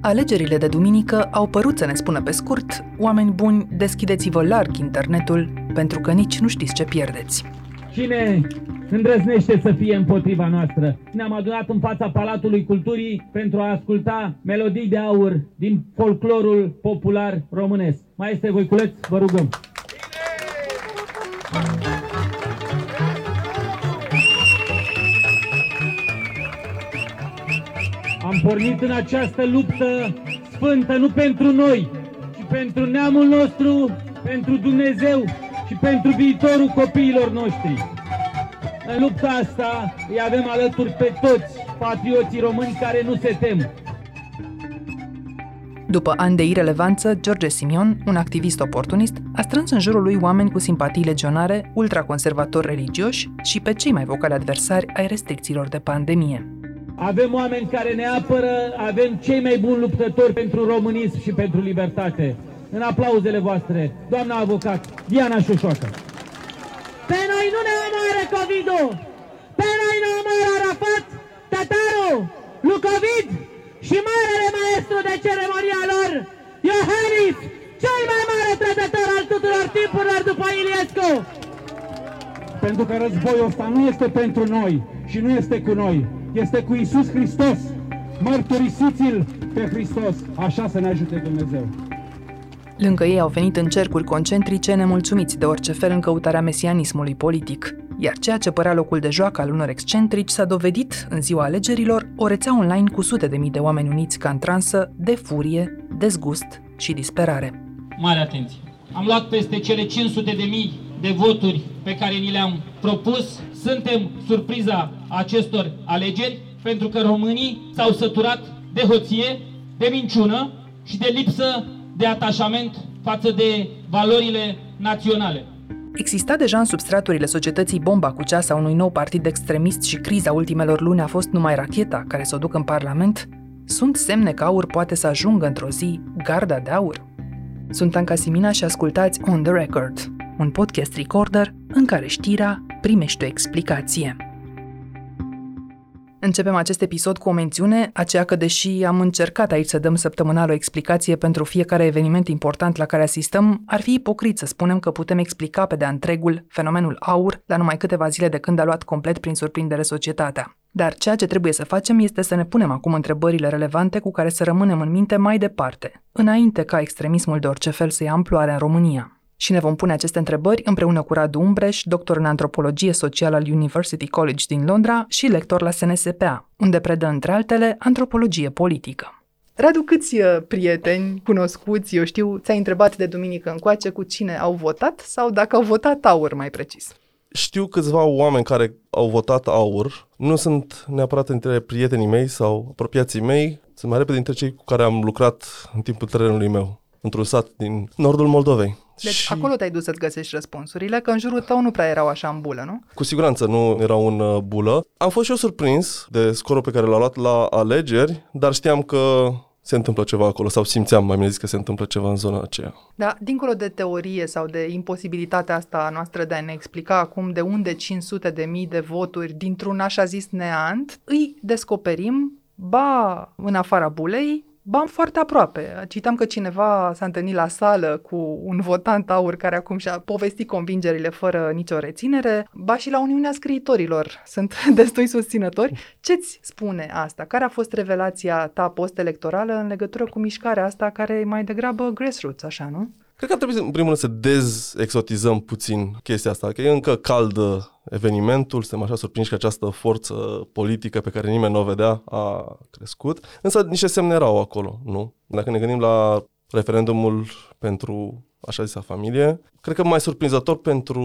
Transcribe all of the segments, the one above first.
Alegerile de duminică au părut să ne spună pe scurt, oameni buni, deschideți-vă larg internetul, pentru că nici nu știți ce pierdeți. Cine îndrăznește să fie împotriva noastră? Ne-am adunat în fața Palatului Culturii pentru a asculta melodii de aur din folclorul popular românesc. Mai este Voiculeț, vă rugăm! Am pornit în această luptă sfântă nu pentru noi, ci pentru neamul nostru, pentru Dumnezeu și pentru viitorul copiilor noștri. În lupta asta îi avem alături pe toți patrioții români care nu se tem. După ani de irelevanță, George Simion, un activist oportunist, a strâns în jurul lui oameni cu simpatii legionare, ultraconservatori religioși și pe cei mai vocali adversari ai restricțiilor de pandemie. Avem oameni care ne apără, avem cei mai buni luptători pentru românism și pentru libertate. În aplauzele voastre, doamna avocat Diana Șușoacă. Pe noi nu ne omoară COVID-ul! Pe noi ne omoară Arafat, Tataru, Lucovid și marele maestru de ceremonia lor, Iohannis, cel mai mare trădător al tuturor timpurilor după Iliescu! Pentru că războiul ăsta nu este pentru noi și nu este cu noi, este cu Isus Hristos. Mărturisiți-l pe Hristos, așa să ne ajute Dumnezeu. Lângă ei au venit în cercuri concentrice nemulțumiți de orice fel în căutarea mesianismului politic. Iar ceea ce părea locul de joacă al unor excentrici s-a dovedit, în ziua alegerilor, o rețea online cu sute de mii de oameni uniți ca în transă, de furie, dezgust și disperare. Mare atenție! Am luat peste cele 500 de mii de voturi pe care ni le-am propus. Suntem surpriza acestor alegeri pentru că românii s-au săturat de hoție, de minciună și de lipsă de atașament față de valorile naționale. Exista deja în substraturile societății bomba cu ceasa unui nou partid extremist și criza ultimelor luni a fost numai racheta care să o ducă în Parlament? Sunt semne că aur poate să ajungă într-o zi garda de aur? Sunt Anca Simina și ascultați On The Record, un podcast recorder în care știrea primește o explicație. Începem acest episod cu o mențiune, aceea că deși am încercat aici să dăm săptămânal o explicație pentru fiecare eveniment important la care asistăm, ar fi ipocrit să spunem că putem explica pe de-a întregul fenomenul aur la numai câteva zile de când a luat complet prin surprindere societatea. Dar ceea ce trebuie să facem este să ne punem acum întrebările relevante cu care să rămânem în minte mai departe, înainte ca extremismul de orice fel să ia amploare în România și ne vom pune aceste întrebări împreună cu Radu Umbreș, doctor în antropologie socială al University College din Londra și lector la SNSPA, unde predă, între altele, antropologie politică. Radu, câți uh, prieteni cunoscuți, eu știu, ți-ai întrebat de duminică încoace cu cine au votat sau dacă au votat aur mai precis? Știu câțiva oameni care au votat aur. Nu sunt neapărat între prietenii mei sau apropiații mei. Sunt mai repede dintre cei cu care am lucrat în timpul terenului meu, într-un sat din nordul Moldovei. Deci și... acolo te-ai dus să-ți găsești răspunsurile, că în jurul tău nu prea erau așa în bulă, nu? Cu siguranță nu erau în uh, bulă. Am fost și eu surprins de scorul pe care l-a luat la alegeri, dar știam că se întâmplă ceva acolo sau simțeam mai bine zis că se întâmplă ceva în zona aceea. Da, dincolo de teorie sau de imposibilitatea asta noastră de a ne explica acum de unde 500 de mii de voturi dintr-un așa zis neant, îi descoperim ba în afara bulei, Bam foarte aproape. Citam că cineva s-a întâlnit la sală cu un votant aur care acum și-a povestit convingerile fără nicio reținere, ba și la Uniunea Scriitorilor sunt destui susținători. Ce-ți spune asta? Care a fost revelația ta post-electorală în legătură cu mișcarea asta care e mai degrabă grassroots, așa, nu? Cred că ar trebui, în primul rând, să dezexotizăm puțin chestia asta, că e încă caldă evenimentul, suntem așa surprinși că această forță politică pe care nimeni nu o vedea a crescut, însă niște semne erau acolo, nu? Dacă ne gândim la referendumul pentru așa zisa familie. Cred că mai surprinzător pentru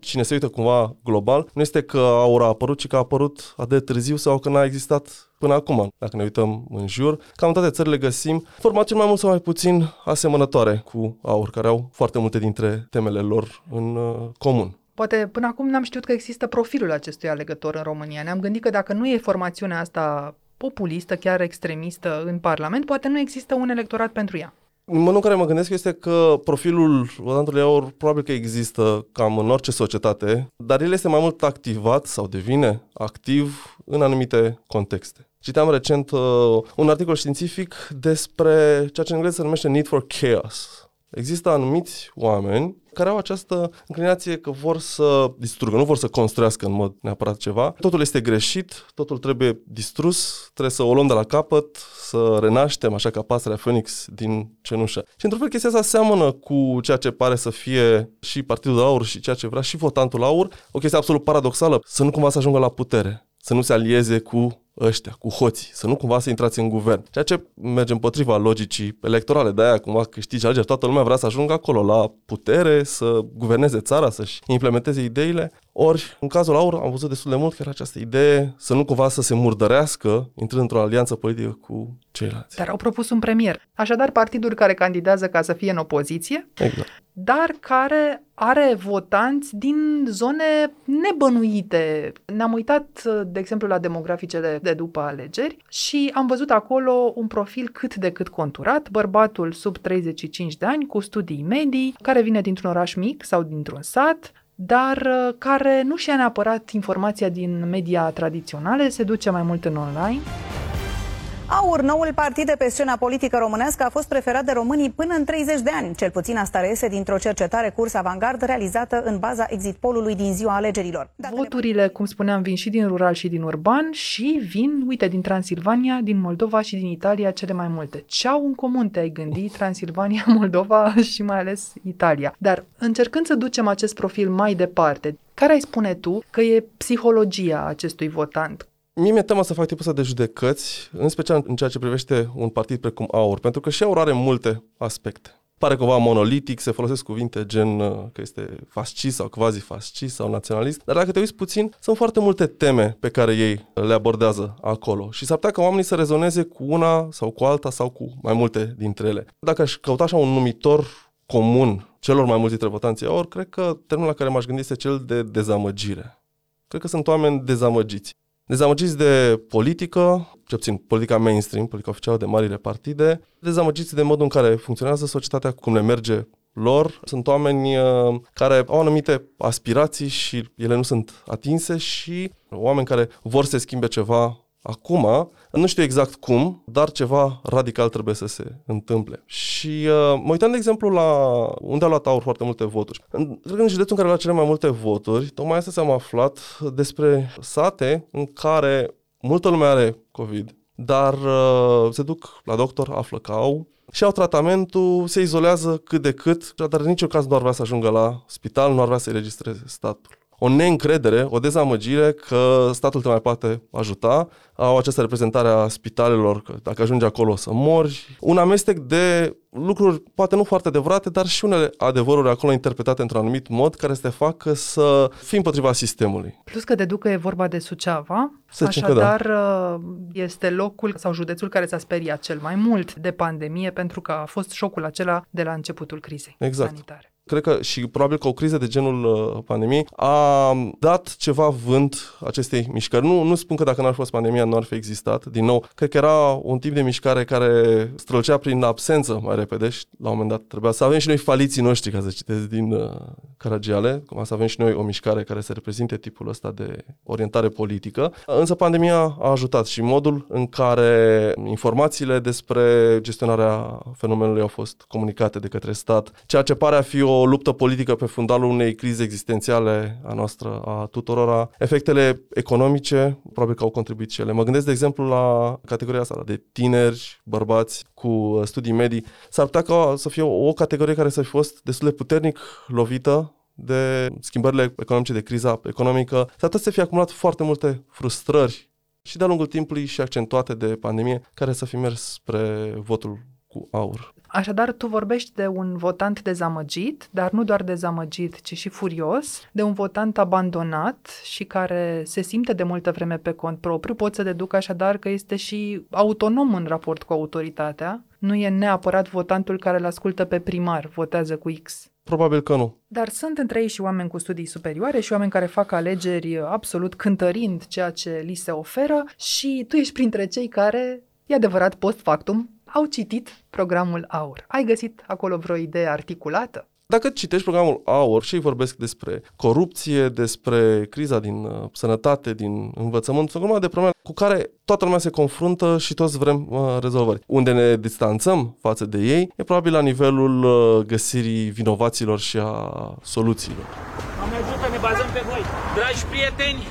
cine se uită cumva global nu este că aura a apărut, ci că a apărut atât de târziu sau că n-a existat până acum. Dacă ne uităm în jur, cam în toate țările găsim formații mai mult sau mai puțin asemănătoare cu aur, care au foarte multe dintre temele lor în uh, comun. Poate până acum n-am știut că există profilul acestui alegător în România. Ne-am gândit că dacă nu e formațiunea asta populistă, chiar extremistă în Parlament, poate nu există un electorat pentru ea. Modul în care mă gândesc este că profilul votantului aur probabil că există cam în orice societate, dar el este mai mult activat sau devine activ în anumite contexte. Citeam recent uh, un articol științific despre ceea ce în engleză se numește need for chaos. Există anumiți oameni care au această înclinație că vor să distrugă, nu vor să construiască în mod neapărat ceva. Totul este greșit, totul trebuie distrus, trebuie să o luăm de la capăt, să renaștem, așa ca pasărea Phoenix din cenușă. Și într-un fel chestia asta seamănă cu ceea ce pare să fie și Partidul de Aur și ceea ce vrea și votantul Aur, o chestie absolut paradoxală, să nu cumva să ajungă la putere, să nu se alieze cu ăștia, cu hoții, să nu cumva să intrați în guvern. Ceea ce merge împotriva logicii electorale, de aia cumva câștigi alegeri, toată lumea vrea să ajungă acolo, la putere, să guverneze țara, să-și implementeze ideile. Ori, în cazul Aur, am văzut destul de mult că era această idee să nu cumva să se murdărească, intrând într-o alianță politică cu ceilalți. Dar au propus un premier. Așadar, partidul care candidează ca să fie în opoziție, Exact. dar care are votanți din zone nebănuite. Ne-am uitat, de exemplu, la demograficele de după alegeri și am văzut acolo un profil cât de cât conturat, bărbatul sub 35 de ani, cu studii medii, care vine dintr-un oraș mic sau dintr-un sat, dar uh, care nu și-a neapărat informația din media tradiționale, se duce mai mult în online. Aur, noul partid de pe scena politică românească, a fost preferat de românii până în 30 de ani. Cel puțin asta reiese dintr-o cercetare curs avangard realizată în baza exit polului din ziua alegerilor. Datele... Voturile, cum spuneam, vin și din rural și din urban și vin, uite, din Transilvania, din Moldova și din Italia cele mai multe. Ce au în comun, te-ai gândit, Transilvania, Moldova și mai ales Italia. Dar încercând să ducem acest profil mai departe, care ai spune tu că e psihologia acestui votant? Mie mi-e teamă să fac tipul ăsta de judecăți, în special în ceea ce privește un partid precum AUR, pentru că și AUR are multe aspecte. Pare cumva monolitic, se folosesc cuvinte gen uh, că este fascist sau quasi-fascist sau naționalist, dar dacă te uiți puțin, sunt foarte multe teme pe care ei le abordează acolo și s-ar putea ca oamenii să rezoneze cu una sau cu alta sau cu mai multe dintre ele. Dacă aș căuta așa un numitor comun celor mai mulți dintre votanții AUR, cred că termenul la care m-aș gândi este cel de dezamăgire. Cred că sunt oameni dezamăgiți dezamăgiți de politică, ce puțin politica mainstream, politica oficială de marile partide, dezamăgiți de modul în care funcționează societatea, cum le merge lor. Sunt oameni uh, care au anumite aspirații și ele nu sunt atinse și oameni care vor să schimbe ceva acum, nu știu exact cum, dar ceva radical trebuie să se întâmple. Și uh, mă uitam, de exemplu, la unde a luat aur foarte multe voturi. În, cred că în județul în care a luat cele mai multe voturi, tocmai asta am aflat despre sate în care multă lume are COVID, dar uh, se duc la doctor, află că au, și au tratamentul, se izolează cât de cât, dar în niciun caz nu ar vrea să ajungă la spital, nu ar vrea să registreze statul o neîncredere, o dezamăgire că statul te mai poate ajuta, au această reprezentare a spitalelor, că dacă ajungi acolo o să mori, un amestec de lucruri poate nu foarte adevărate, dar și unele adevăruri acolo interpretate într-un anumit mod care să te facă să fii împotriva sistemului. Plus că deduc că e vorba de Suceava, Să zicem că așadar uh, este locul sau județul care s-a speriat cel mai mult de pandemie pentru că a fost șocul acela de la începutul crizei Exact. sanitare. Cred că și probabil că o criză de genul uh, pandemiei a dat ceva vânt acestei mișcări. Nu, nu spun că dacă n-ar fi fost pandemia nu ar fi existat. Din nou, cred că era un tip de mișcare care strălucea prin absență mai repede și la un moment dat trebuia să avem și noi faliții noștri, ca să citesc din uh, Caragiale, cum să avem și noi o mișcare care să reprezinte tipul ăsta de orientare politică. Însă pandemia a ajutat și modul în care informațiile despre gestionarea fenomenului au fost comunicate de către stat, ceea ce pare a fi o luptă politică pe fundalul unei crize existențiale a noastră, a tuturora. Efectele economice probabil că au contribuit și ele. Mă gândesc, de exemplu, la categoria asta de tineri, bărbați cu studii medii. S-ar putea ca să fie o, o categorie care să fi fost destul de puternic lovită de schimbările economice, de criza economică. S-ar putea să fie acumulat foarte multe frustrări și de-a lungul timpului și accentuate de pandemie, care să fi mers spre votul cu aur. Așadar, tu vorbești de un votant dezamăgit, dar nu doar dezamăgit, ci și furios, de un votant abandonat și care se simte de multă vreme pe cont propriu. Pot să deduc așadar că este și autonom în raport cu autoritatea. Nu e neapărat votantul care îl ascultă pe primar, votează cu X. Probabil că nu. Dar sunt între ei și oameni cu studii superioare și oameni care fac alegeri absolut cântărind ceea ce li se oferă și tu ești printre cei care, e adevărat, post factum, au citit programul AUR. Ai găsit acolo vreo idee articulată? Dacă citești programul AUR și ei vorbesc despre corupție, despre criza din uh, sănătate, din învățământ, sunt urmă de probleme cu care toată lumea se confruntă și toți vrem uh, rezolvări. Unde ne distanțăm față de ei e probabil la nivelul uh, găsirii vinovaților și a soluțiilor. Am ajută, ne bazăm pe voi. Dragi prieteni,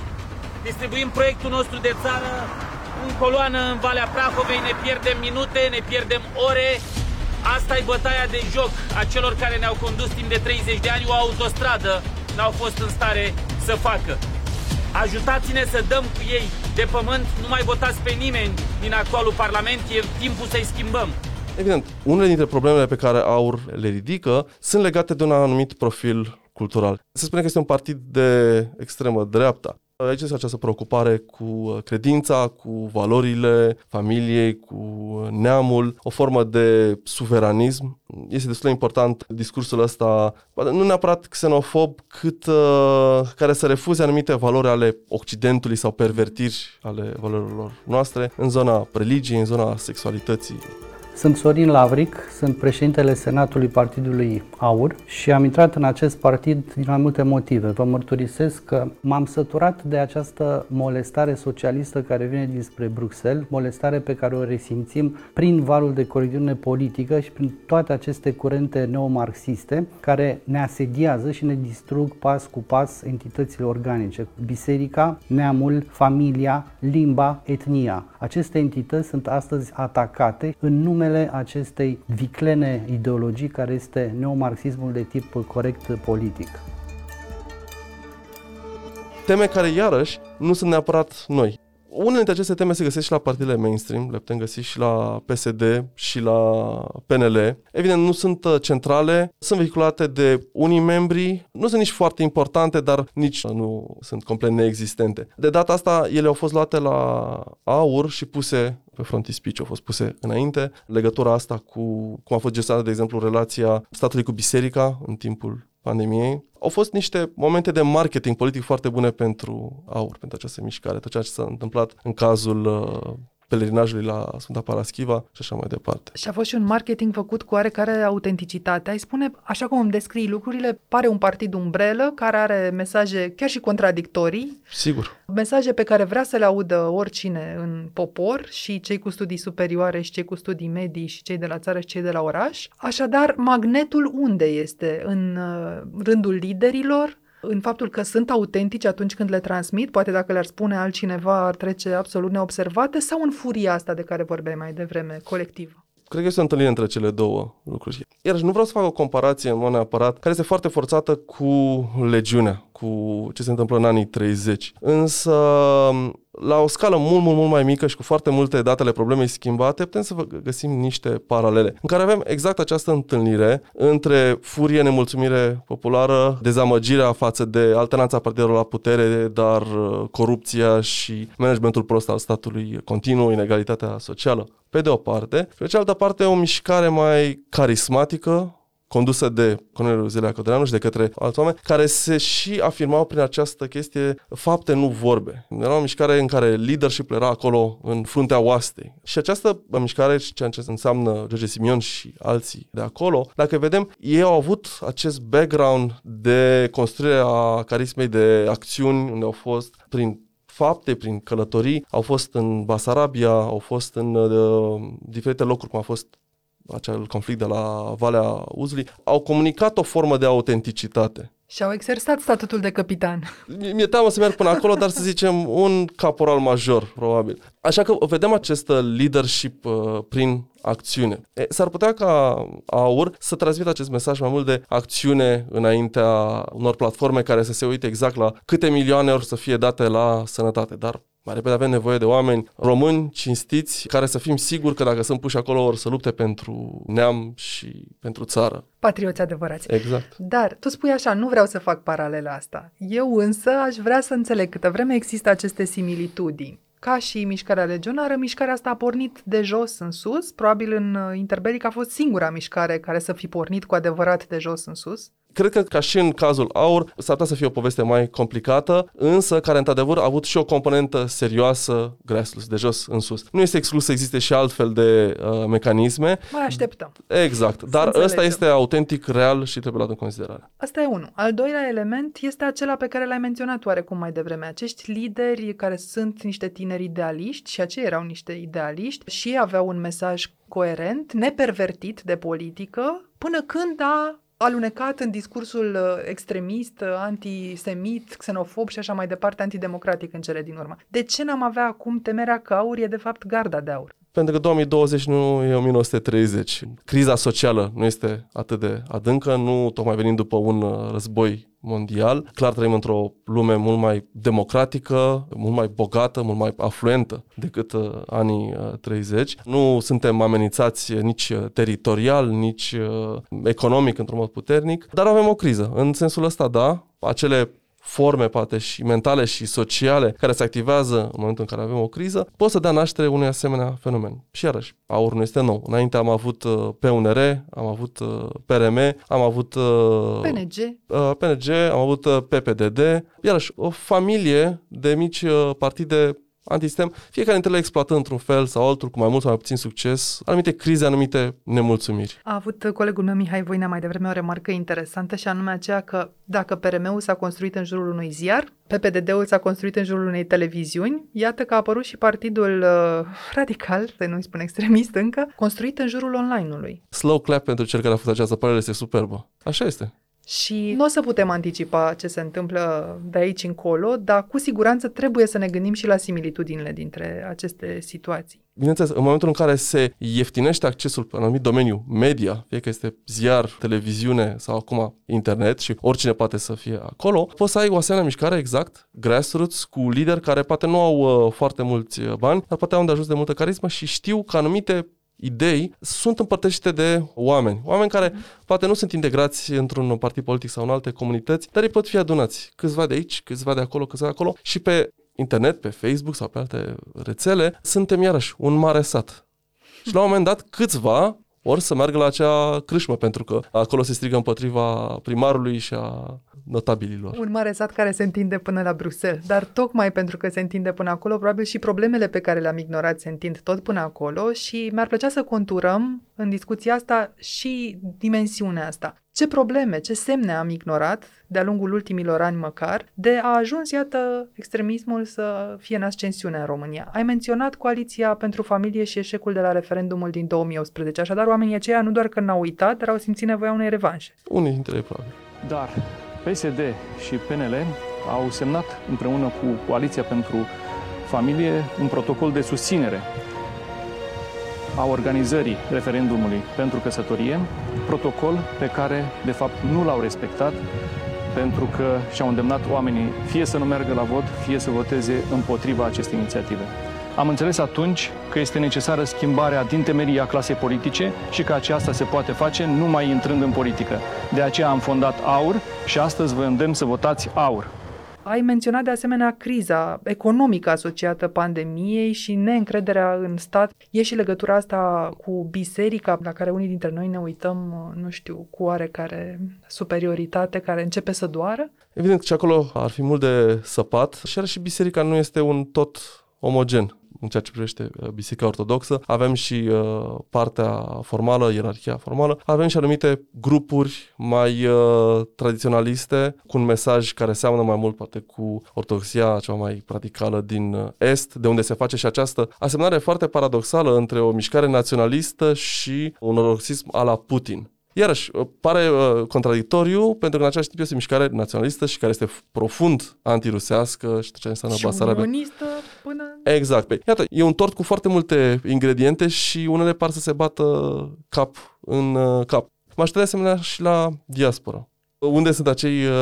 distribuim proiectul nostru de țară în coloană în Valea Prahovei, ne pierdem minute, ne pierdem ore, Asta e bătaia de joc a celor care ne-au condus timp de 30 de ani o autostradă n-au fost în stare să facă. Ajutați-ne să dăm cu ei de pământ, nu mai votați pe nimeni din actualul Parlament, e timpul să-i schimbăm. Evident, unele dintre problemele pe care AUR le ridică sunt legate de un anumit profil cultural. Se spune că este un partid de extremă dreapta. Aici este această preocupare cu uh, credința, cu valorile familiei, cu neamul, o formă de suveranism. Este destul de important discursul ăsta, nu neapărat xenofob, cât uh, care să refuze anumite valori ale Occidentului sau pervertiri ale valorilor noastre în zona religiei, în zona sexualității. Sunt Sorin Lavric, sunt președintele Senatului Partidului AUR și am intrat în acest partid din mai multe motive. Vă mărturisesc că m-am săturat de această molestare socialistă care vine dinspre Bruxelles, molestare pe care o resimțim prin valul de corecțiune politică și prin toate aceste curente neomarxiste care ne asediază și ne distrug pas cu pas entitățile organice. Biserica, neamul, familia, limba, etnia. Aceste entități sunt astăzi atacate în numele numele acestei viclene ideologii care este neomarxismul de tip corect politic. Teme care, iarăși, nu sunt neapărat noi. Unele dintre aceste teme se găsesc și la partidele mainstream, le putem găsi și la PSD și la PNL. Evident, nu sunt uh, centrale, sunt vehiculate de unii membri, nu sunt nici foarte importante, dar nici nu sunt complet neexistente. De data asta, ele au fost luate la aur și puse pe frontispici au fost puse înainte. Legătura asta cu cum a fost gestată, de exemplu, relația statului cu biserica în timpul pandemiei. Au fost niște momente de marketing politic foarte bune pentru AUR, pentru această mișcare. Tot ceea ce s-a întâmplat în cazul uh, pelerinajului la Sfânta Paraschiva și așa mai departe. Și a fost și un marketing făcut cu oarecare autenticitate. Ai spune, așa cum îmi descrii lucrurile, pare un partid umbrelă care are mesaje chiar și contradictorii. Sigur. Mesaje pe care vrea să le audă oricine în popor și cei cu studii superioare și cei cu studii medii și cei de la țară și cei de la oraș. Așadar, magnetul unde este? În uh, rândul liderilor? În faptul că sunt autentici atunci când le transmit, poate dacă le-ar spune altcineva ar trece absolut neobservate, sau în furia asta de care vorbeai mai devreme, colectivă? Cred că este o întâlnire între cele două lucruri. Iar nu vreau să fac o comparație în mod neapărat, care este foarte forțată cu legiunea, cu ce se întâmplă în anii 30. Însă la o scală mult, mult, mult mai mică și cu foarte multe datele problemei schimbate, putem să găsim niște paralele în care avem exact această întâlnire între furie, nemulțumire populară, dezamăgirea față de alternanța partidelor la putere, dar uh, corupția și managementul prost al statului continuu, inegalitatea socială, pe de o parte, pe de cealaltă parte o mișcare mai carismatică, condusă de Corneliu Zelea Codreanu și de către alți oameni, care se și afirmau prin această chestie fapte, nu vorbe. Era o mișcare în care leadership era acolo în fruntea oastei. Și această mișcare, ceea ce înseamnă George Simion și alții de acolo, dacă vedem, ei au avut acest background de construire a carismei de acțiuni, unde au fost prin fapte, prin călătorii, au fost în Basarabia, au fost în uh, diferite locuri, cum a fost acel conflict de la Valea Uzului, au comunicat o formă de autenticitate. Și au exersat statutul de capitan. Mi-e teamă să merg până acolo, dar să zicem un caporal major, probabil. Așa că vedem acest leadership uh, prin acțiune. E, s-ar putea ca AUR să transmită acest mesaj mai mult de acțiune înaintea unor platforme care să se uite exact la câte milioane ori să fie date la sănătate, dar mai repede avem nevoie de oameni români, cinstiți, care să fim siguri că dacă sunt puși acolo, or să lupte pentru neam și pentru țară. Patrioți adevărați. Exact. Dar tu spui așa, nu vreau să fac paralela asta. Eu însă aș vrea să înțeleg câtă vreme există aceste similitudini. Ca și mișcarea legionară, mișcarea asta a pornit de jos în sus. Probabil în uh, Interbelic a fost singura mișcare care să fi pornit cu adevărat de jos în sus. Cred că, ca și în cazul AUR, s-ar putea să fie o poveste mai complicată, însă care, într-adevăr, a avut și o componentă serioasă grassroots, de jos în sus. Nu este exclus să existe și altfel de uh, mecanisme. Mai așteptăm. Exact, dar ăsta este autentic, real și trebuie luat în considerare. Asta e unul. Al doilea element este acela pe care l-ai menționat oarecum mai devreme. Acești lideri care sunt niște tineri idealiști și aceia erau niște idealiști și aveau un mesaj coerent, nepervertit de politică, până când a alunecat în discursul uh, extremist, uh, antisemit, xenofob și așa mai departe, antidemocratic în cele din urmă. De ce n-am avea acum temerea că aur e de fapt garda de aur? Pentru că 2020 nu e 1930. Criza socială nu este atât de adâncă, nu tocmai venind după un uh, război mondial. Clar trăim într-o lume mult mai democratică, mult mai bogată, mult mai afluentă decât uh, anii uh, 30. Nu suntem amenințați nici uh, teritorial, nici uh, economic într-un mod puternic, dar avem o criză. În sensul ăsta, da, acele forme, poate, și mentale și sociale care se activează în momentul în care avem o criză, pot să dea naștere unui asemenea fenomen. Și iarăși, aur nu este nou. Înainte am avut uh, PUNR, am avut uh, PRM, am avut uh, PNG. uh, PNG, am avut uh, PPDD, iarăși o familie de mici uh, partide antisistem, fiecare dintre ele exploatând într-un fel sau altul, cu mai mult sau mai puțin succes, anumite crize, anumite nemulțumiri. A avut uh, colegul meu Mihai Voinea mai devreme o remarcă interesantă și anume aceea că dacă PRM-ul s-a construit în jurul unui ziar, PPDD-ul s-a construit în jurul unei televiziuni, iată că a apărut și partidul uh, radical, să nu-i spun extremist încă, construit în jurul online-ului. Slow clap pentru cel care a făcut această părere este superbă. Așa este. Și nu o să putem anticipa ce se întâmplă de aici încolo, dar cu siguranță trebuie să ne gândim și la similitudinile dintre aceste situații. Bineînțeles, în momentul în care se ieftinește accesul pe un anumit domeniu media, fie că este ziar, televiziune sau acum internet și oricine poate să fie acolo, poți să ai o asemenea mișcare exact, grassroots, cu lideri care poate nu au uh, foarte mulți uh, bani, dar poate au de ajuns de multă carismă și știu că anumite idei sunt împărtășite de oameni. Oameni care poate nu sunt integrați într-un partid politic sau în alte comunități, dar ei pot fi adunați. Câțiva de aici, câțiva de acolo, câțiva de acolo și pe internet, pe Facebook sau pe alte rețele, suntem iarăși un mare sat. Și la un moment dat câțiva ori să meargă la acea crâșmă, pentru că acolo se strigă împotriva primarului și a notabililor. Un mare sat care se întinde până la Bruxelles, dar tocmai pentru că se întinde până acolo, probabil și problemele pe care le-am ignorat se întind tot până acolo și mi-ar plăcea să conturăm în discuția asta și dimensiunea asta. Ce probleme, ce semne am ignorat de-a lungul ultimilor ani măcar, de a ajuns, iată, extremismul să fie în ascensiune în România. Ai menționat coaliția pentru familie și eșecul de la referendumul din 2018, așadar oamenii aceia nu doar că n-au uitat, dar au simțit nevoia unei revanșe. Unii dintre ei, probabil. Dar PSD și PNL au semnat împreună cu Coaliția pentru Familie un protocol de susținere a organizării referendumului pentru căsătorie, protocol pe care, de fapt, nu l-au respectat pentru că și-au îndemnat oamenii fie să nu meargă la vot, fie să voteze împotriva acestei inițiative. Am înțeles atunci că este necesară schimbarea din temerii a clasei politice și că aceasta se poate face numai intrând în politică. De aceea am fondat AUR și astăzi vă îndemn să votați AUR. Ai menționat de asemenea criza economică asociată pandemiei și neîncrederea în stat. E și legătura asta cu biserica, la care unii dintre noi ne uităm, nu știu, cu oarecare superioritate care începe să doară? Evident că și acolo ar fi mult de săpat și și biserica nu este un tot omogen în ceea ce privește uh, Biserica Ortodoxă. Avem și uh, partea formală, ierarhia formală. Avem și anumite grupuri mai uh, tradiționaliste, cu un mesaj care seamănă mai mult poate cu ortodoxia cea mai radicală din uh, Est, de unde se face și această asemănare foarte paradoxală între o mișcare naționalistă și un ortodoxism a la Putin. Iarăși, uh, pare uh, contradictoriu, pentru că în același timp este o mișcare naționalistă și care este profund antirusească și ce înseamnă și Basarabia. Unionistă până... Exact. Păi, iată, e un tort cu foarte multe ingrediente și unele par să se bată cap în uh, cap. M-aș de asemenea și la diaspora. Unde sunt acei uh,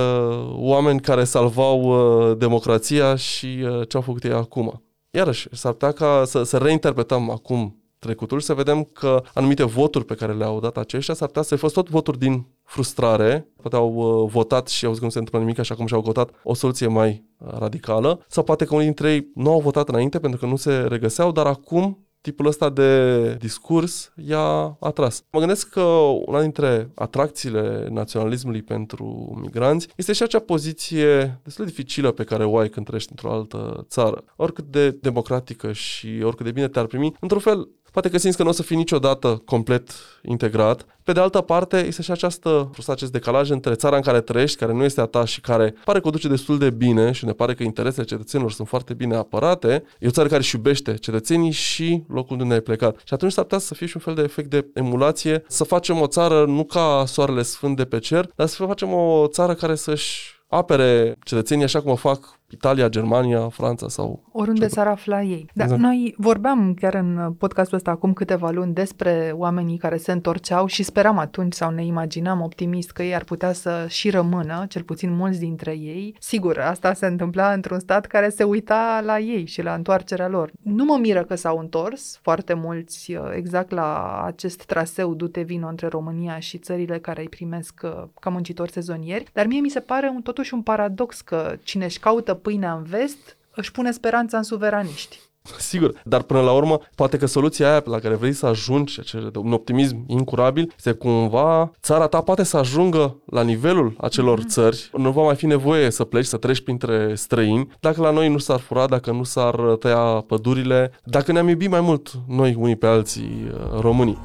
oameni care salvau uh, democrația și uh, ce au făcut ei acum? Iarăși, s-ar putea ca să, să reinterpretăm acum trecutul și să vedem că anumite voturi pe care le-au dat aceștia s-ar putea să fi fost tot voturi din frustrare, poate au uh, votat și au zis că nu se întâmplă nimic așa cum și-au votat o soluție mai uh, radicală, sau poate că unii dintre ei nu au votat înainte pentru că nu se regăseau, dar acum tipul ăsta de discurs i-a atras. Mă gândesc că una dintre atracțiile naționalismului pentru migranți este și acea poziție destul de dificilă pe care o ai când trăiești într-o altă țară. Oricât de democratică și oricât de bine te-ar primi, într-un fel Poate că simți că nu o să fii niciodată complet integrat. Pe de altă parte, este și această, acest decalaj între țara în care trăiești, care nu este a ta și care pare că o duce destul de bine și ne pare că interesele cetățenilor sunt foarte bine apărate. E o țară care își iubește cetățenii și locul unde ai plecat. Și atunci s-ar putea să fie și un fel de efect de emulație, să facem o țară nu ca soarele sfânt de pe cer, dar să facem o țară care să-și apere cetățenii așa cum o fac Italia, Germania, Franța sau... Oriunde s-ar afla ei. Da, exact. Noi vorbeam chiar în podcastul ăsta acum câteva luni despre oamenii care se întorceau și speram atunci sau ne imaginam optimist că ei ar putea să și rămână, cel puțin mulți dintre ei. Sigur, asta se întâmpla într-un stat care se uita la ei și la întoarcerea lor. Nu mă miră că s-au întors foarte mulți uh, exact la acest traseu dute vino între România și țările care îi primesc uh, ca muncitori sezonieri, dar mie mi se pare un, totuși un paradox că cine își caută pâinea în vest, își pune speranța în suveraniști. Sigur, dar până la urmă, poate că soluția aia la care vrei să ajungi, un optimism incurabil, este cumva țara ta poate să ajungă la nivelul acelor mm-hmm. țări, nu va mai fi nevoie să pleci, să treci printre străini, dacă la noi nu s-ar fura, dacă nu s-ar tăia pădurile, dacă ne-am iubit mai mult noi unii pe alții uh, românii.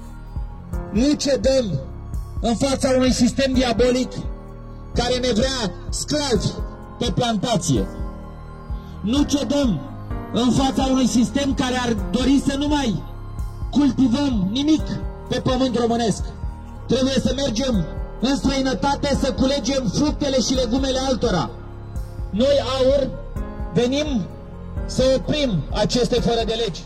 Nu cedăm în fața unui sistem diabolic care ne vrea sclavi pe plantație. Nu cedăm în fața unui sistem care ar dori să nu mai cultivăm nimic pe pământ românesc. Trebuie să mergem în străinătate să culegem fructele și legumele altora. Noi, aur, venim să oprim aceste fără de legi.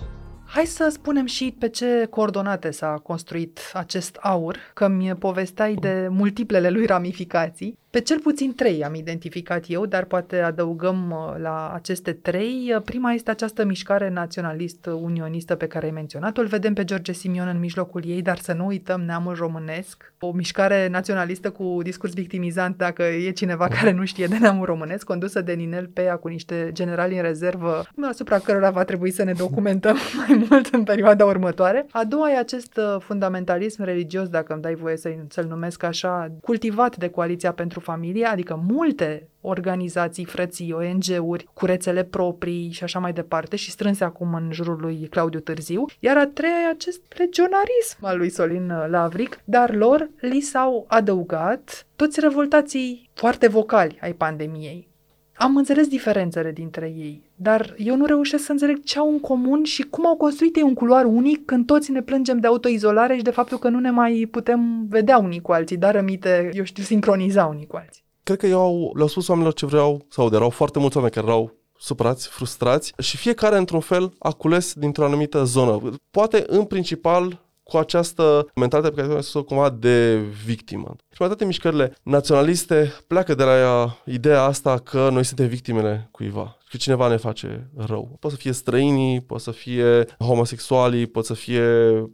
Hai să spunem și pe ce coordonate s-a construit acest aur, că mi povesteai de multiplele lui ramificații. Pe cel puțin trei am identificat eu, dar poate adăugăm uh, la aceste trei. Uh, prima este această mișcare naționalist-unionistă pe care ai menționat-o. Îl vedem pe George Simion în mijlocul ei, dar să nu uităm neamul românesc. O mișcare naționalistă cu discurs victimizant, dacă e cineva care nu știe de neamul românesc, condusă de Ninel Pea cu niște generali în rezervă, asupra cărora va trebui să ne documentăm mai mult în perioada următoare. A doua e acest uh, fundamentalism religios, dacă îmi dai voie să-l numesc așa, cultivat de Coaliția pentru pentru familie, adică multe organizații, frății, ONG-uri, cu rețele proprii și așa mai departe și strânse acum în jurul lui Claudiu Târziu, iar a treia e acest legionarism al lui Solin Lavric, dar lor li s-au adăugat toți revoltații foarte vocali ai pandemiei. Am înțeles diferențele dintre ei, dar eu nu reușesc să înțeleg ce au în comun și cum au construit ei un culoar unic când toți ne plângem de autoizolare și de faptul că nu ne mai putem vedea unii cu alții, dar rămite, eu știu, sincroniza unii cu alții. Cred că eu le-au spus oamenilor ce vreau sau erau foarte mulți oameni care erau supărați, frustrați și fiecare într-un fel a cules dintr-o anumită zonă. Poate în principal cu această mentalitate pe care ai spus-o cumva de victimă. Și mai toate mișcările naționaliste pleacă de la ideea asta că noi suntem victimele cuiva că cineva ne face rău. Poate să fie străinii, poate să fie homosexualii, poate să fie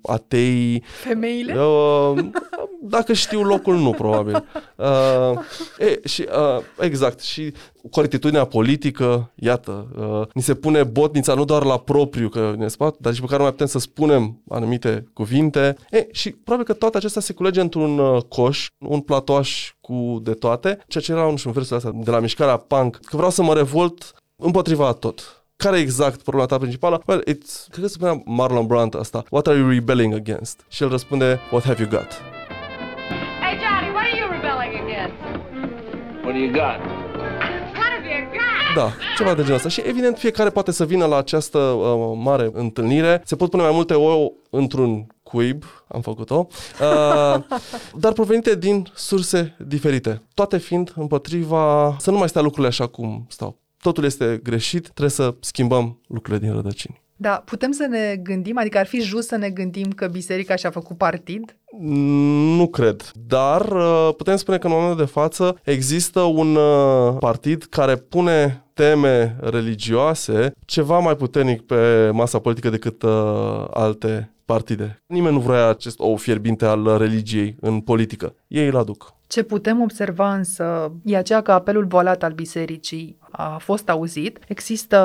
atei. Femeile? Uh, dacă știu locul, nu, probabil. Uh, e, și, uh, exact. Și corectitudinea politică, iată, uh, ni se pune botnița nu doar la propriu, că ne spate, dar și pe care nu mai putem să spunem anumite cuvinte. E, și probabil că toate acestea se culege într-un uh, coș, un platoaș cu de toate, ceea ce era un, și un versul ăsta de la mișcarea punk, că vreau să mă revolt împotriva tot. Care e exact problema ta principală? Well, it's, cred că spunea Marlon Brando asta. What are you rebelling against? Și el răspunde, what have you got? Hey Johnny, what are you rebelling against? What do you got? Da, ceva de genul ăsta. Și evident fiecare poate să vină la această uh, mare întâlnire. Se pot pune mai multe ouă într-un cuib, am făcut-o, uh, dar provenite din surse diferite. Toate fiind împotriva să nu mai stea lucrurile așa cum stau totul este greșit, trebuie să schimbăm lucrurile din rădăcini. Da, putem să ne gândim, adică ar fi just să ne gândim că biserica și-a făcut partid? Nu cred, dar uh, putem spune că în momentul de față există un uh, partid care pune teme religioase ceva mai puternic pe masa politică decât uh, alte partide. Nimeni nu vrea acest ou fierbinte al religiei în politică. Ei îl aduc. Ce putem observa însă e aceea că apelul voalat al bisericii a fost auzit. Există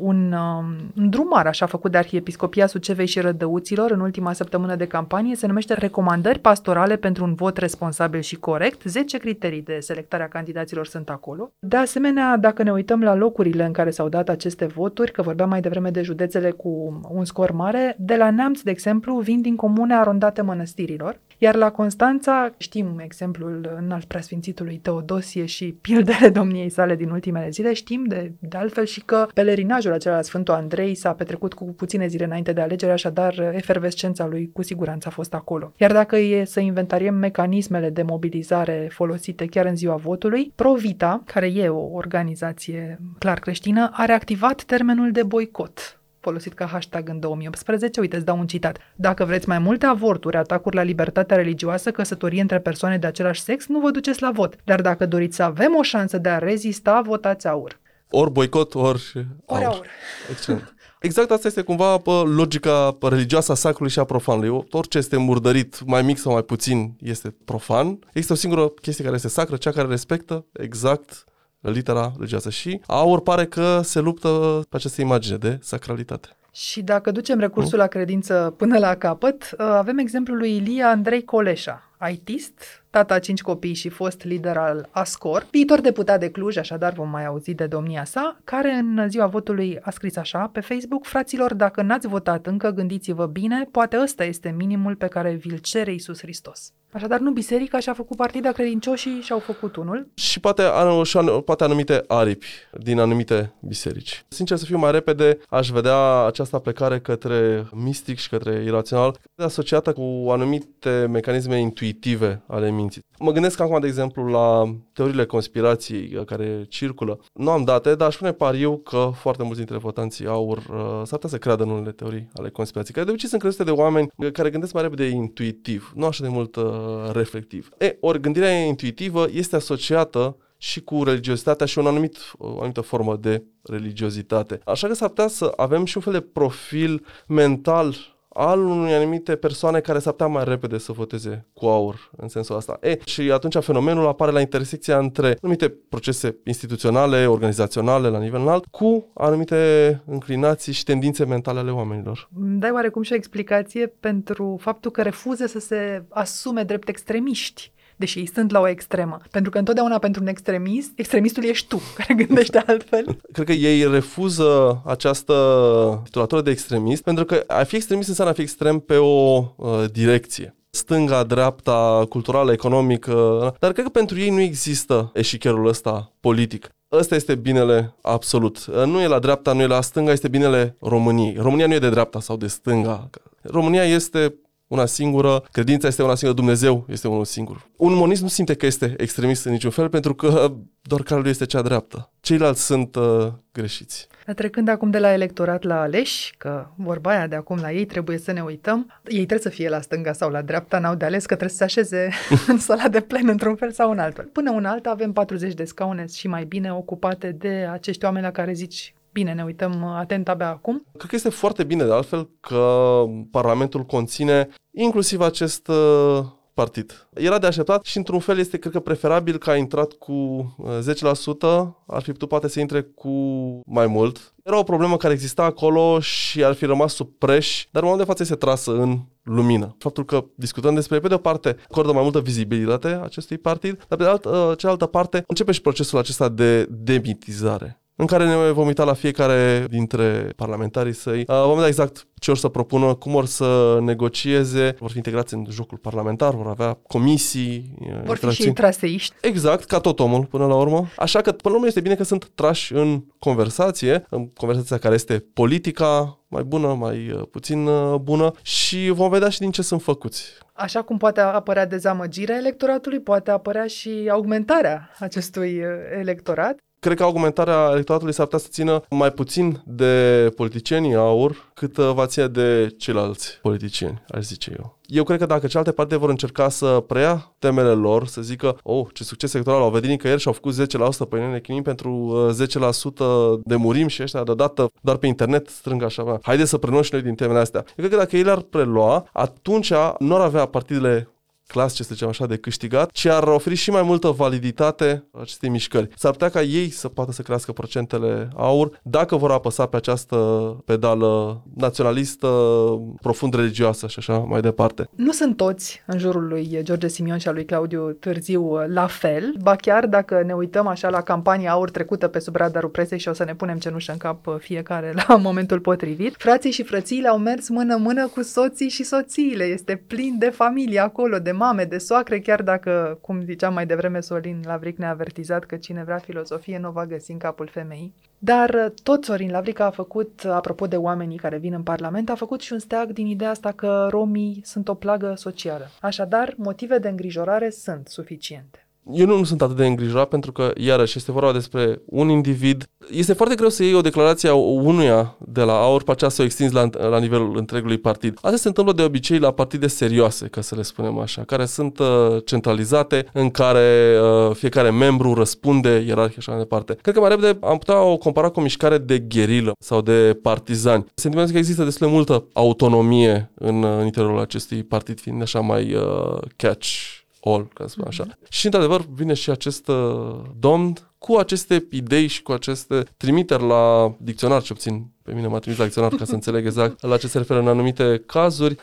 un, um, un drumar așa făcut de Arhiepiscopia Sucevei și Rădăuților în ultima săptămână de campanie, se numește Recomandări pastorale pentru un vot responsabil și corect. 10 criterii de selectare a candidaților sunt acolo. De asemenea, dacă ne uităm la locurile în care s-au dat aceste voturi, că vorbeam mai devreme de județele cu un scor mare, de la Neamț, de exemplu, vin din comune arondate mănăstirilor, iar la Constanța știm exemplul înalt preasfințitului Teodosie și pildele domniei sale din ultimele zile, știm de, de altfel și că pelerinajul acela la Sfântul Andrei s-a petrecut cu puține zile înainte de alegere, așadar efervescența lui cu siguranță a fost acolo. Iar dacă e să inventariem mecanismele de mobilizare folosite chiar în ziua votului, Provita, care e o organizație clar creștină, a reactivat termenul de boicot folosit ca hashtag în 2018. Uite, îți dau un citat. Dacă vreți mai multe avorturi, atacuri la libertatea religioasă, căsătorie între persoane de același sex, nu vă duceți la vot. Dar dacă doriți să avem o șansă de a rezista, votați aur. Ori boicot, ori Ori aur. Excelent. Exact asta este cumva pă, logica religioasă a sacrului și a profanului. Orice este murdărit, mai mic sau mai puțin, este profan. Există o singură chestie care este sacră, cea care respectă exact litera religioasă. Și aur pare că se luptă pe această imagine de sacralitate. Și dacă ducem recursul la credință până la capăt, avem exemplul lui Ilia Andrei Coleșa, ITist, tata a cinci copii și fost lider al ASCOR, viitor deputat de Cluj, așadar vom mai auzi de domnia sa, care în ziua votului a scris așa pe Facebook, fraților, dacă n-ați votat încă, gândiți-vă bine, poate ăsta este minimul pe care vi-l cere Iisus Hristos. Așadar, nu biserica și-a făcut partida, credincioșii și-au făcut unul. Și poate, și poate anumite aripi din anumite biserici. Sincer să fiu mai repede, aș vedea această plecare către mistic și către irațional, asociată cu anumite mecanisme intuitive ale minții. Mă gândesc acum, de exemplu, la teoriile conspirației uh, care circulă. Nu am date, dar aș pune pariu că foarte mulți dintre votanții aur uh, s-ar putea să creadă în unele teorii ale conspirației, care de obicei sunt crezute de oameni care gândesc mai repede intuitiv, nu așa de mult uh, reflectiv. E, ori gândirea intuitivă este asociată și cu religiozitatea și un anumit, o anumită formă de religiozitate. Așa că s-ar putea să avem și un fel de profil mental al unui anumite persoane care s-ar putea mai repede să voteze cu aur în sensul ăsta. E, și atunci fenomenul apare la intersecția între anumite procese instituționale, organizaționale la nivel înalt, cu anumite înclinații și tendințe mentale ale oamenilor. Dai oarecum și o explicație pentru faptul că refuză să se asume drept extremiști deși ei sunt la o extremă. Pentru că întotdeauna pentru un extremist, extremistul ești tu, care gândește altfel. Cred că ei refuză această titulatură de extremist, pentru că a fi extremist înseamnă a fi extrem pe o uh, direcție stânga, dreapta, culturală, economică, dar cred că pentru ei nu există eșicherul ăsta politic. Ăsta este binele absolut. Nu e la dreapta, nu e la stânga, este binele României. România nu e de dreapta sau de stânga. România este una singură, credința este una singură, Dumnezeu este unul singur. Un monist nu simte că este extremist în niciun fel pentru că doar calea lui este cea dreaptă. Ceilalți sunt uh, greșiți. Trecând acum de la electorat la aleși, că vorba aia de acum la ei trebuie să ne uităm, ei trebuie să fie la stânga sau la dreapta, n-au de ales că trebuie să se așeze în sala de plen într-un fel sau în altul. Până un alt avem 40 de scaune și mai bine ocupate de acești oameni la care zici Bine, ne uităm atent abia acum. Cred că este foarte bine, de altfel, că Parlamentul conține inclusiv acest uh, partid. Era de așteptat și într-un fel este, cred că, preferabil că a intrat cu 10%, uh, ar fi putut poate să intre cu mai mult. Era o problemă care exista acolo și ar fi rămas sub preș, dar în momentul de față este trasă în lumină. Faptul că discutăm despre, pe de o parte, acordă mai multă vizibilitate acestui partid, dar pe de altă, cealaltă parte începe și procesul acesta de demitizare în care ne vom uita la fiecare dintre parlamentarii săi. Uh, vom vedea exact ce or să propună, cum or să negocieze, vor fi integrați în jocul parlamentar, vor avea comisii. Uh, vor fi și traseiști. Exact, ca tot omul până la urmă. Așa că până la urmă este bine că sunt trași în conversație, în conversația care este politica, mai bună, mai uh, puțin bună și vom vedea și din ce sunt făcuți. Așa cum poate apărea dezamăgirea electoratului, poate apărea și augmentarea acestui electorat. Cred că argumentarea electoratului s-ar putea să țină mai puțin de politicienii aur, cât uh, va ține de ceilalți politicieni, aș zice eu. Eu cred că dacă celelalte partide vor încerca să preia temele lor, să zică, oh, ce succes electoral au venit nicăieri și au făcut 10%, păi noi ne chinim pentru 10% de murim și ăștia deodată doar pe internet strâng așa, haide să preluăm și noi din temele astea. Eu cred că dacă ei le-ar prelua, atunci nu ar avea partidele clasice, să zicem așa, de câștigat, ci ar oferi și mai multă validitate acestei mișcări. S-ar putea ca ei să poată să crească procentele aur dacă vor apăsa pe această pedală naționalistă, profund religioasă și așa mai departe. Nu sunt toți în jurul lui George Simion și a lui Claudiu Târziu la fel, ba chiar dacă ne uităm așa la campania aur trecută pe sub radarul presei și o să ne punem cenușă în cap fiecare la momentul potrivit, frații și frățiile au mers mână-mână cu soții și soțiile. Este plin de familie acolo, de mame, de soacre, chiar dacă, cum ziceam mai devreme, Sorin Lavric ne-a avertizat că cine vrea filozofie nu va găsi în capul femeii. Dar tot Sorin Lavric a făcut, apropo de oamenii care vin în Parlament, a făcut și un steag din ideea asta că romii sunt o plagă socială. Așadar, motive de îngrijorare sunt suficiente eu nu, nu sunt atât de îngrijorat pentru că, iarăși, este vorba despre un individ. Este foarte greu să iei o declarație a unuia de la AUR, pe aceea să o extinzi la, la nivelul întregului partid. Asta se întâmplă de obicei la partide serioase, ca să le spunem așa, care sunt uh, centralizate, în care uh, fiecare membru răspunde ierarhia și așa mai departe. Cred că mai repede am putea o compara cu o mișcare de gherilă sau de partizani. Sentimentul că există destul de multă autonomie în, în interiorul acestui partid, fiind așa mai uh, catch all, ca să spun așa. Mm-hmm. Și, într-adevăr, vine și acest uh, domn cu aceste idei și cu aceste trimiteri la dicționar, ce puțin pe mine m-a trimis la dicționar ca să înțeleg exact la ce se referă în anumite cazuri,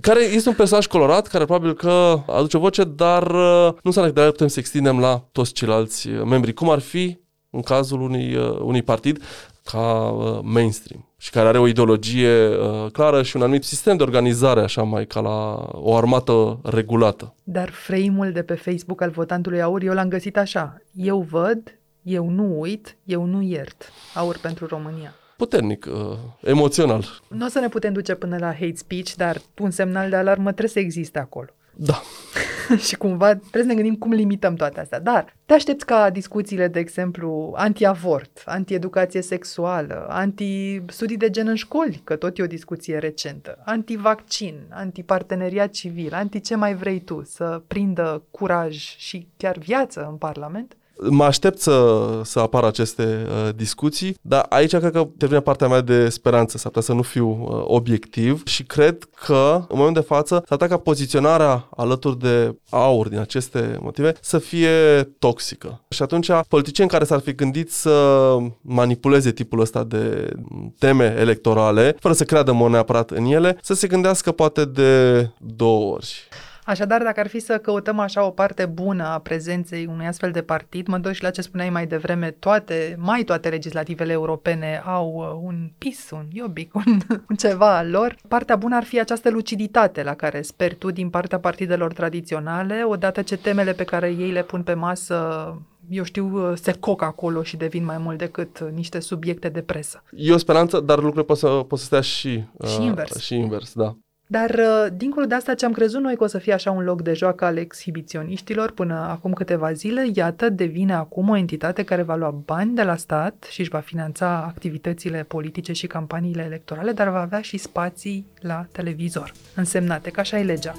care este un personaj colorat, care probabil că aduce voce, dar uh, nu înseamnă că de putem să extindem la toți ceilalți uh, membri, cum ar fi în cazul unui, unui partid ca mainstream și care are o ideologie uh, clară și un anumit sistem de organizare, așa mai ca la o armată regulată. Dar frame-ul de pe Facebook al votantului Aur, eu l-am găsit așa. Eu văd, eu nu uit, eu nu iert. Aur pentru România puternic, uh, emoțional. Nu o să ne putem duce până la hate speech, dar un semnal de alarmă trebuie să existe acolo. Da. și cumva trebuie să ne gândim cum limităm toate astea. Dar te aștepți ca discuțiile, de exemplu, anti-avort, anti-educație sexuală, anti-studii de gen în școli, că tot e o discuție recentă, anti-vaccin, anti-parteneriat civil, anti-ce mai vrei tu, să prindă curaj și chiar viață în Parlament? Mă aștept să, să apară aceste uh, discuții, dar aici cred că devine partea mea de speranță, s-ar putea să nu fiu uh, obiectiv și cred că în momentul de față s-ar ca poziționarea alături de aur din aceste motive să fie toxică. Și atunci politicieni care s-ar fi gândit să manipuleze tipul ăsta de teme electorale, fără să creadă mă neapărat în ele, să se gândească poate de două ori. Așadar, dacă ar fi să căutăm așa o parte bună a prezenței unui astfel de partid, mă duc și la ce spuneai mai devreme, toate, mai toate legislativele europene au uh, un PIS, un Iobic, un, un ceva al lor. Partea bună ar fi această luciditate la care sper tu din partea partidelor tradiționale, odată ce temele pe care ei le pun pe masă eu știu, uh, se coc acolo și devin mai mult decât uh, niște subiecte de presă. E o speranță, dar lucrurile pot să, pot să stea și, și invers. Și invers, da. Dar, uh, dincolo de asta, ce am crezut noi că o să fie așa un loc de joacă al exhibiționiștilor până acum câteva zile, iată, devine acum o entitate care va lua bani de la stat și își va finanța activitățile politice și campaniile electorale, dar va avea și spații la televizor, însemnate, că așa e legea.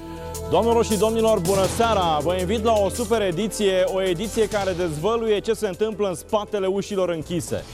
Doamnelor și domnilor, bună seara! Vă invit la o super ediție, o ediție care dezvăluie ce se întâmplă în spatele ușilor închise.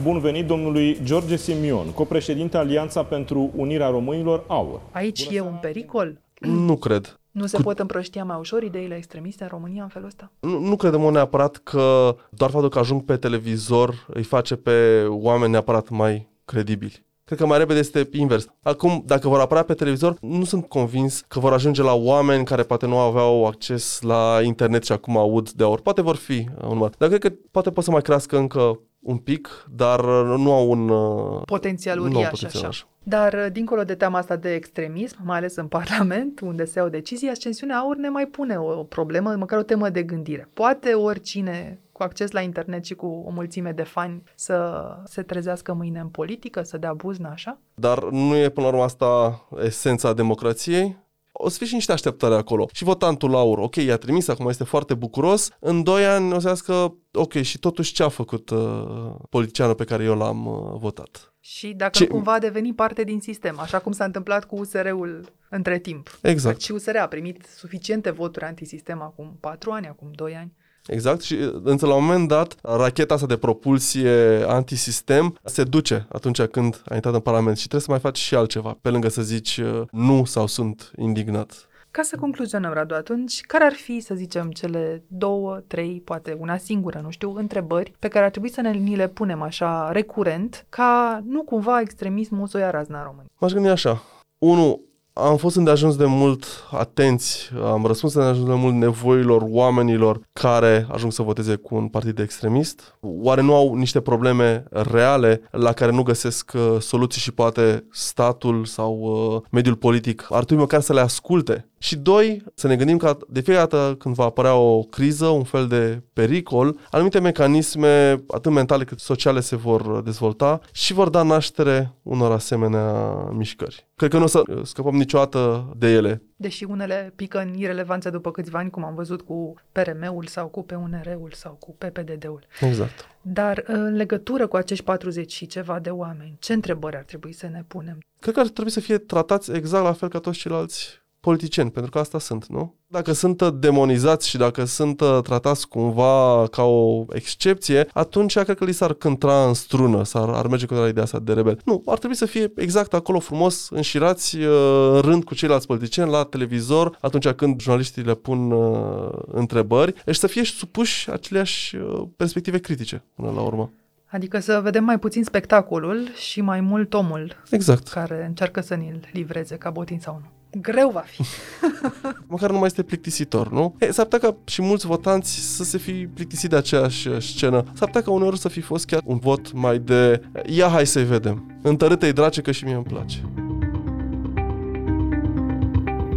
Bun venit domnului George Simion, copreședinte Alianța pentru Unirea Românilor AUR. Aici Bună e un pericol? Nu cred. Nu se Cu... pot împrăștia mai ușor ideile extremiste în România în felul ăsta? Nu, nu credem neapărat că doar faptul că ajung pe televizor îi face pe oameni neapărat mai credibili. Cred că mai repede este invers. Acum, dacă vor apărea pe televizor, nu sunt convins că vor ajunge la oameni care poate nu aveau acces la internet și acum aud de ori. Poate vor fi un număr. Dar cred că poate pot să mai crească încă un pic, dar uh, nu au un uh, potențial uriaș, potențial așa. așa. Dar, uh, dincolo de teama asta de extremism, mai ales în Parlament, unde se iau decizii, ascensiunea aur ne mai pune o, o problemă, măcar o temă de gândire. Poate oricine cu acces la internet și cu o mulțime de fani să se trezească mâine în politică, să dea buzna așa? Dar nu e până la urmă asta esența democrației? O să fie și niște așteptări acolo. Și votantul Laur, ok, i-a trimis, acum este foarte bucuros, în doi ani o să zică, ok, și totuși ce a făcut uh, politicianul pe care eu l-am uh, votat? Și dacă ce... cumva a devenit parte din sistem, așa cum s-a întâmplat cu USR-ul între timp. Exact. Și USR a primit suficiente voturi antisistem acum patru ani, acum doi ani. Exact și însă la un moment dat racheta asta de propulsie antisistem se duce atunci când a intrat în Parlament și trebuie să mai faci și altceva, pe lângă să zici uh, nu sau sunt indignat. Ca să concluzionăm, Radu, atunci, care ar fi, să zicem, cele două, trei, poate una singură, nu știu, întrebări pe care ar trebui să ne ni le punem așa recurent, ca nu cumva extremismul să o ia razna în România? M-aș gândi așa. Unu, am fost îndeajuns de mult atenți, am răspuns îndeajuns de mult nevoilor oamenilor care ajung să voteze cu un partid extremist. Oare nu au niște probleme reale la care nu găsesc uh, soluții și poate statul sau uh, mediul politic ar trebui măcar să le asculte și doi, să ne gândim că de fiecare dată când va apărea o criză, un fel de pericol, anumite mecanisme, atât mentale cât sociale, se vor dezvolta și vor da naștere unor asemenea mișcări. Cred că nu o să scăpăm niciodată de ele. Deși unele pică în irelevanță după câțiva ani, cum am văzut cu PRM-ul sau cu PUNR-ul sau cu PPDD-ul. Exact. Dar în legătură cu acești 40 și ceva de oameni, ce întrebări ar trebui să ne punem? Cred că ar trebui să fie tratați exact la fel ca toți ceilalți politicieni, pentru că asta sunt, nu? Dacă sunt uh, demonizați și dacă sunt uh, tratați cumva ca o excepție, atunci cred că li s-ar cântra în strună, s-ar ar merge cu ideea asta de rebel. Nu, ar trebui să fie exact acolo frumos, înșirați uh, în rând cu ceilalți politicieni la televizor, atunci când jurnaliștii le pun uh, întrebări, și să fie supuși aceleași uh, perspective critice până la urmă. Adică să vedem mai puțin spectacolul și mai mult omul exact. care încearcă să ne-l livreze ca botin sau nu. Greu va fi. Măcar nu mai este plictisitor, nu? E, s-ar putea ca și mulți votanți să se fi plictisit de aceeași scenă. S-ar putea ca uneori să fi fost chiar un vot mai de ia hai să-i vedem. Întărâte-i drace că și mie îmi place.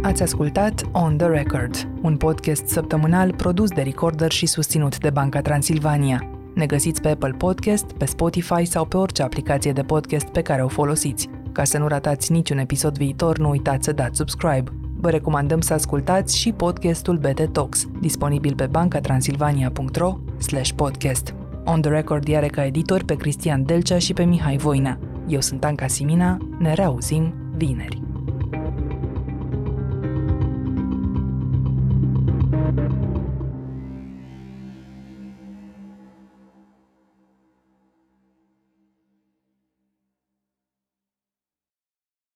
Ați ascultat On The Record, un podcast săptămânal produs de Recorder și susținut de Banca Transilvania. Ne găsiți pe Apple Podcast, pe Spotify sau pe orice aplicație de podcast pe care o folosiți. Ca să nu ratați niciun episod viitor, nu uitați să dați subscribe. Vă recomandăm să ascultați și podcastul BT Talks, disponibil pe bancatransilvania.ro podcast. On the Record are ca editor pe Cristian Delcea și pe Mihai Voina. Eu sunt Anca Simina, ne reauzim vineri.